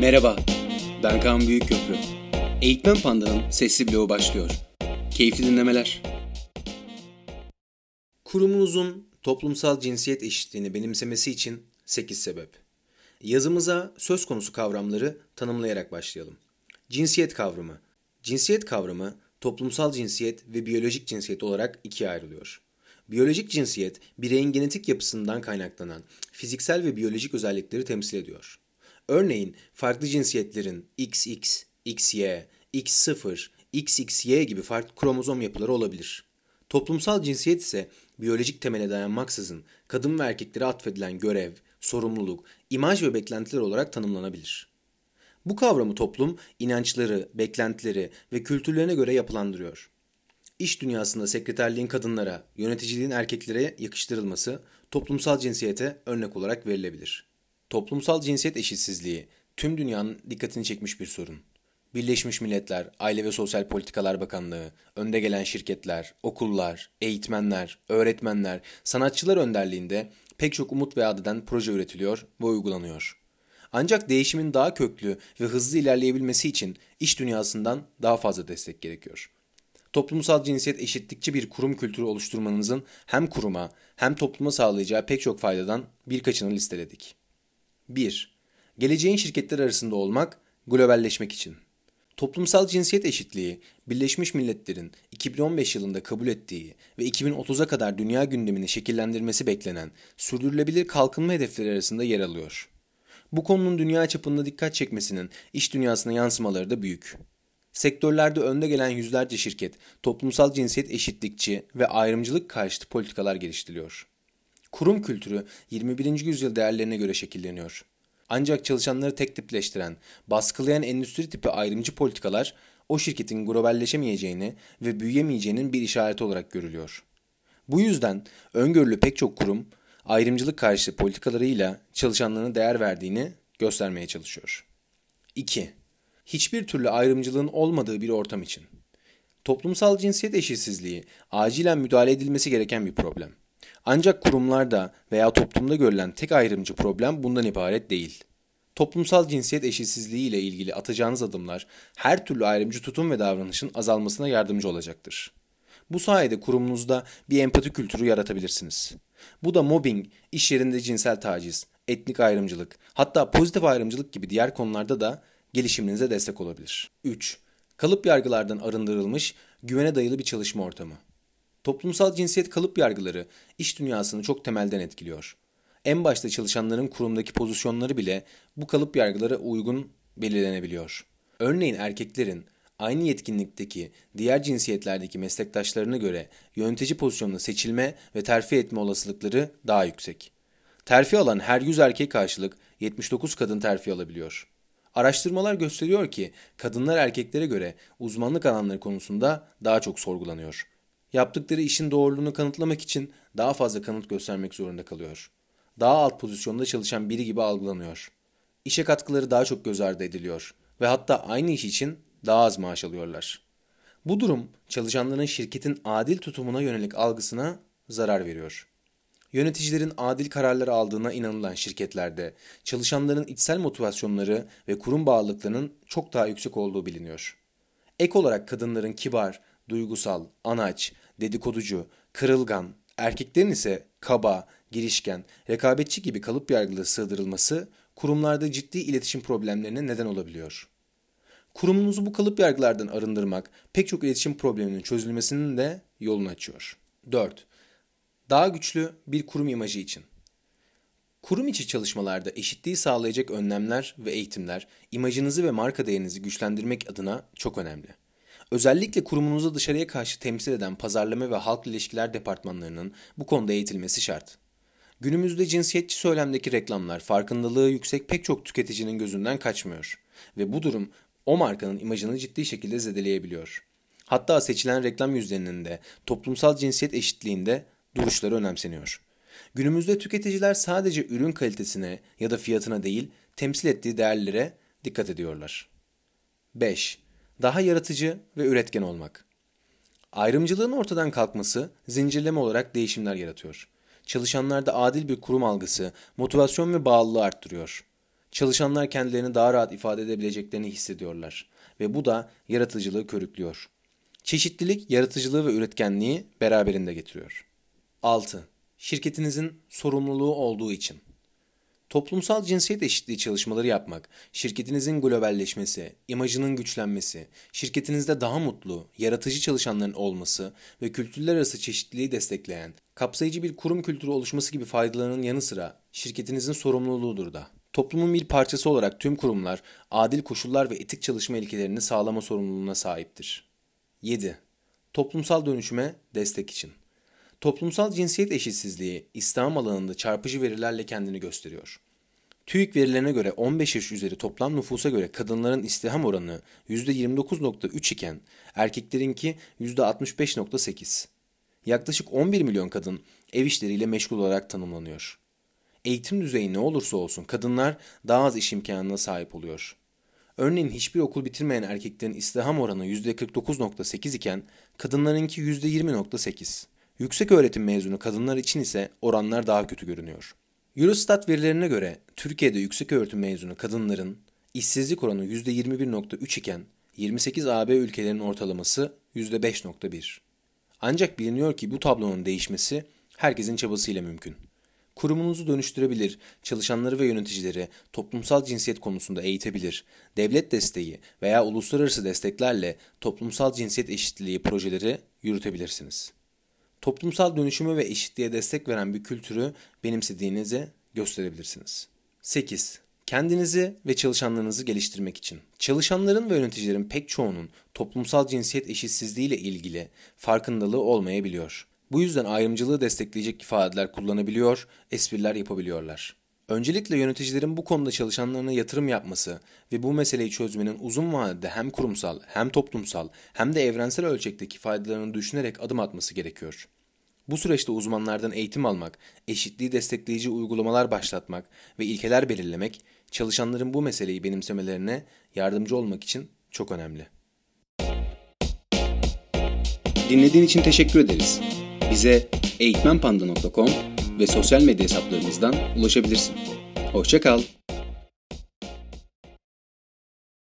Merhaba, ben Kaan Büyükköprü. Eğitmen Panda'nın sesli bloğu başlıyor. Keyifli dinlemeler. Kurumunuzun toplumsal cinsiyet eşitliğini benimsemesi için 8 sebep. Yazımıza söz konusu kavramları tanımlayarak başlayalım. Cinsiyet kavramı. Cinsiyet kavramı toplumsal cinsiyet ve biyolojik cinsiyet olarak ikiye ayrılıyor. Biyolojik cinsiyet, bireyin genetik yapısından kaynaklanan fiziksel ve biyolojik özellikleri temsil ediyor. Örneğin farklı cinsiyetlerin XX, XY, X0, XXY gibi farklı kromozom yapıları olabilir. Toplumsal cinsiyet ise biyolojik temele dayanmaksızın kadın ve erkeklere atfedilen görev, sorumluluk, imaj ve beklentiler olarak tanımlanabilir. Bu kavramı toplum inançları, beklentileri ve kültürlerine göre yapılandırıyor. İş dünyasında sekreterliğin kadınlara, yöneticiliğin erkeklere yakıştırılması toplumsal cinsiyete örnek olarak verilebilir. Toplumsal cinsiyet eşitsizliği tüm dünyanın dikkatini çekmiş bir sorun. Birleşmiş Milletler, Aile ve Sosyal Politikalar Bakanlığı, önde gelen şirketler, okullar, eğitmenler, öğretmenler, sanatçılar önderliğinde pek çok umut ve adeden proje üretiliyor ve uygulanıyor. Ancak değişimin daha köklü ve hızlı ilerleyebilmesi için iş dünyasından daha fazla destek gerekiyor. Toplumsal cinsiyet eşitlikçi bir kurum kültürü oluşturmanızın hem kuruma hem topluma sağlayacağı pek çok faydadan birkaçını listeledik. 1. Geleceğin şirketler arasında olmak, globalleşmek için. Toplumsal cinsiyet eşitliği, Birleşmiş Milletler'in 2015 yılında kabul ettiği ve 2030'a kadar dünya gündemini şekillendirmesi beklenen sürdürülebilir kalkınma hedefleri arasında yer alıyor. Bu konunun dünya çapında dikkat çekmesinin iş dünyasına yansımaları da büyük. Sektörlerde önde gelen yüzlerce şirket toplumsal cinsiyet eşitlikçi ve ayrımcılık karşıtı politikalar geliştiriyor. Kurum kültürü 21. yüzyıl değerlerine göre şekilleniyor. Ancak çalışanları tek tipleştiren, baskılayan endüstri tipi ayrımcı politikalar o şirketin globalleşemeyeceğini ve büyüyemeyeceğinin bir işareti olarak görülüyor. Bu yüzden öngörülü pek çok kurum ayrımcılık karşı politikalarıyla çalışanlarına değer verdiğini göstermeye çalışıyor. 2. Hiçbir türlü ayrımcılığın olmadığı bir ortam için. Toplumsal cinsiyet eşitsizliği acilen müdahale edilmesi gereken bir problem. Ancak kurumlarda veya toplumda görülen tek ayrımcı problem bundan ibaret değil. Toplumsal cinsiyet eşitsizliği ile ilgili atacağınız adımlar her türlü ayrımcı tutum ve davranışın azalmasına yardımcı olacaktır. Bu sayede kurumunuzda bir empati kültürü yaratabilirsiniz. Bu da mobbing, iş yerinde cinsel taciz, etnik ayrımcılık, hatta pozitif ayrımcılık gibi diğer konularda da gelişiminize destek olabilir. 3. Kalıp yargılardan arındırılmış, güvene dayalı bir çalışma ortamı. Toplumsal cinsiyet kalıp yargıları iş dünyasını çok temelden etkiliyor. En başta çalışanların kurumdaki pozisyonları bile bu kalıp yargılara uygun belirlenebiliyor. Örneğin erkeklerin aynı yetkinlikteki diğer cinsiyetlerdeki meslektaşlarına göre yönetici pozisyonuna seçilme ve terfi etme olasılıkları daha yüksek. Terfi alan her 100 erkek karşılık 79 kadın terfi alabiliyor. Araştırmalar gösteriyor ki kadınlar erkeklere göre uzmanlık alanları konusunda daha çok sorgulanıyor. Yaptıkları işin doğruluğunu kanıtlamak için daha fazla kanıt göstermek zorunda kalıyor. Daha alt pozisyonda çalışan biri gibi algılanıyor. İşe katkıları daha çok göz ardı ediliyor ve hatta aynı iş için daha az maaş alıyorlar. Bu durum çalışanların şirketin adil tutumuna yönelik algısına zarar veriyor. Yöneticilerin adil kararlar aldığına inanılan şirketlerde çalışanların içsel motivasyonları ve kurum bağlılıklarının çok daha yüksek olduğu biliniyor. Ek olarak kadınların kibar, duygusal, anaç, dedikoducu, kırılgan, erkeklerin ise kaba, girişken, rekabetçi gibi kalıp yargılı sığdırılması kurumlarda ciddi iletişim problemlerine neden olabiliyor. Kurumunuzu bu kalıp yargılardan arındırmak pek çok iletişim probleminin çözülmesinin de yolunu açıyor. 4. Daha güçlü bir kurum imajı için. Kurum içi çalışmalarda eşitliği sağlayacak önlemler ve eğitimler imajınızı ve marka değerinizi güçlendirmek adına çok önemli. Özellikle kurumunuzu dışarıya karşı temsil eden pazarlama ve halk ilişkiler departmanlarının bu konuda eğitilmesi şart. Günümüzde cinsiyetçi söylemdeki reklamlar farkındalığı yüksek pek çok tüketicinin gözünden kaçmıyor ve bu durum o markanın imajını ciddi şekilde zedeleyebiliyor. Hatta seçilen reklam yüzlerinin de toplumsal cinsiyet eşitliğinde duruşları önemseniyor. Günümüzde tüketiciler sadece ürün kalitesine ya da fiyatına değil, temsil ettiği değerlere dikkat ediyorlar. 5. Daha yaratıcı ve üretken olmak. Ayrımcılığın ortadan kalkması zincirleme olarak değişimler yaratıyor. Çalışanlarda adil bir kurum algısı, motivasyon ve bağlılığı arttırıyor. Çalışanlar kendilerini daha rahat ifade edebileceklerini hissediyorlar ve bu da yaratıcılığı körüklüyor. Çeşitlilik, yaratıcılığı ve üretkenliği beraberinde getiriyor. 6. Şirketinizin sorumluluğu olduğu için. Toplumsal cinsiyet eşitliği çalışmaları yapmak, şirketinizin globalleşmesi, imajının güçlenmesi, şirketinizde daha mutlu, yaratıcı çalışanların olması ve kültürler arası çeşitliliği destekleyen, kapsayıcı bir kurum kültürü oluşması gibi faydalarının yanı sıra şirketinizin sorumluluğudur da. Toplumun bir parçası olarak tüm kurumlar adil koşullar ve etik çalışma ilkelerini sağlama sorumluluğuna sahiptir. 7. Toplumsal dönüşüme destek için. Toplumsal cinsiyet eşitsizliği İslam alanında çarpıcı verilerle kendini gösteriyor. TÜİK verilerine göre 15 yaş üzeri toplam nüfusa göre kadınların istihdam oranı %29.3 iken erkeklerinki %65.8. Yaklaşık 11 milyon kadın ev işleriyle meşgul olarak tanımlanıyor. Eğitim düzeyi ne olursa olsun kadınlar daha az iş imkanına sahip oluyor. Örneğin hiçbir okul bitirmeyen erkeklerin istihdam oranı %49.8 iken kadınlarınki %20.8. Yüksek öğretim mezunu kadınlar için ise oranlar daha kötü görünüyor. Eurostat verilerine göre Türkiye'de yüksek öğretim mezunu kadınların işsizlik oranı %21.3 iken 28 AB ülkelerinin ortalaması %5.1. Ancak biliniyor ki bu tablonun değişmesi herkesin çabasıyla mümkün. Kurumunuzu dönüştürebilir, çalışanları ve yöneticileri toplumsal cinsiyet konusunda eğitebilir, devlet desteği veya uluslararası desteklerle toplumsal cinsiyet eşitliği projeleri yürütebilirsiniz. Toplumsal dönüşümü ve eşitliğe destek veren bir kültürü benimsediğinizi gösterebilirsiniz. 8. Kendinizi ve çalışanlarınızı geliştirmek için. Çalışanların ve yöneticilerin pek çoğunun toplumsal cinsiyet eşitsizliği ile ilgili farkındalığı olmayabiliyor. Bu yüzden ayrımcılığı destekleyecek ifadeler kullanabiliyor, espriler yapabiliyorlar. Öncelikle yöneticilerin bu konuda çalışanlarına yatırım yapması ve bu meseleyi çözmenin uzun vadede hem kurumsal, hem toplumsal, hem de evrensel ölçekteki faydalarını düşünerek adım atması gerekiyor. Bu süreçte uzmanlardan eğitim almak, eşitliği destekleyici uygulamalar başlatmak ve ilkeler belirlemek çalışanların bu meseleyi benimsemelerine yardımcı olmak için çok önemli. Dinlediğin için teşekkür ederiz. Bize eğitmenpanda.com ve sosyal medya hesaplarımızdan ulaşabilirsin. Hoşçakal.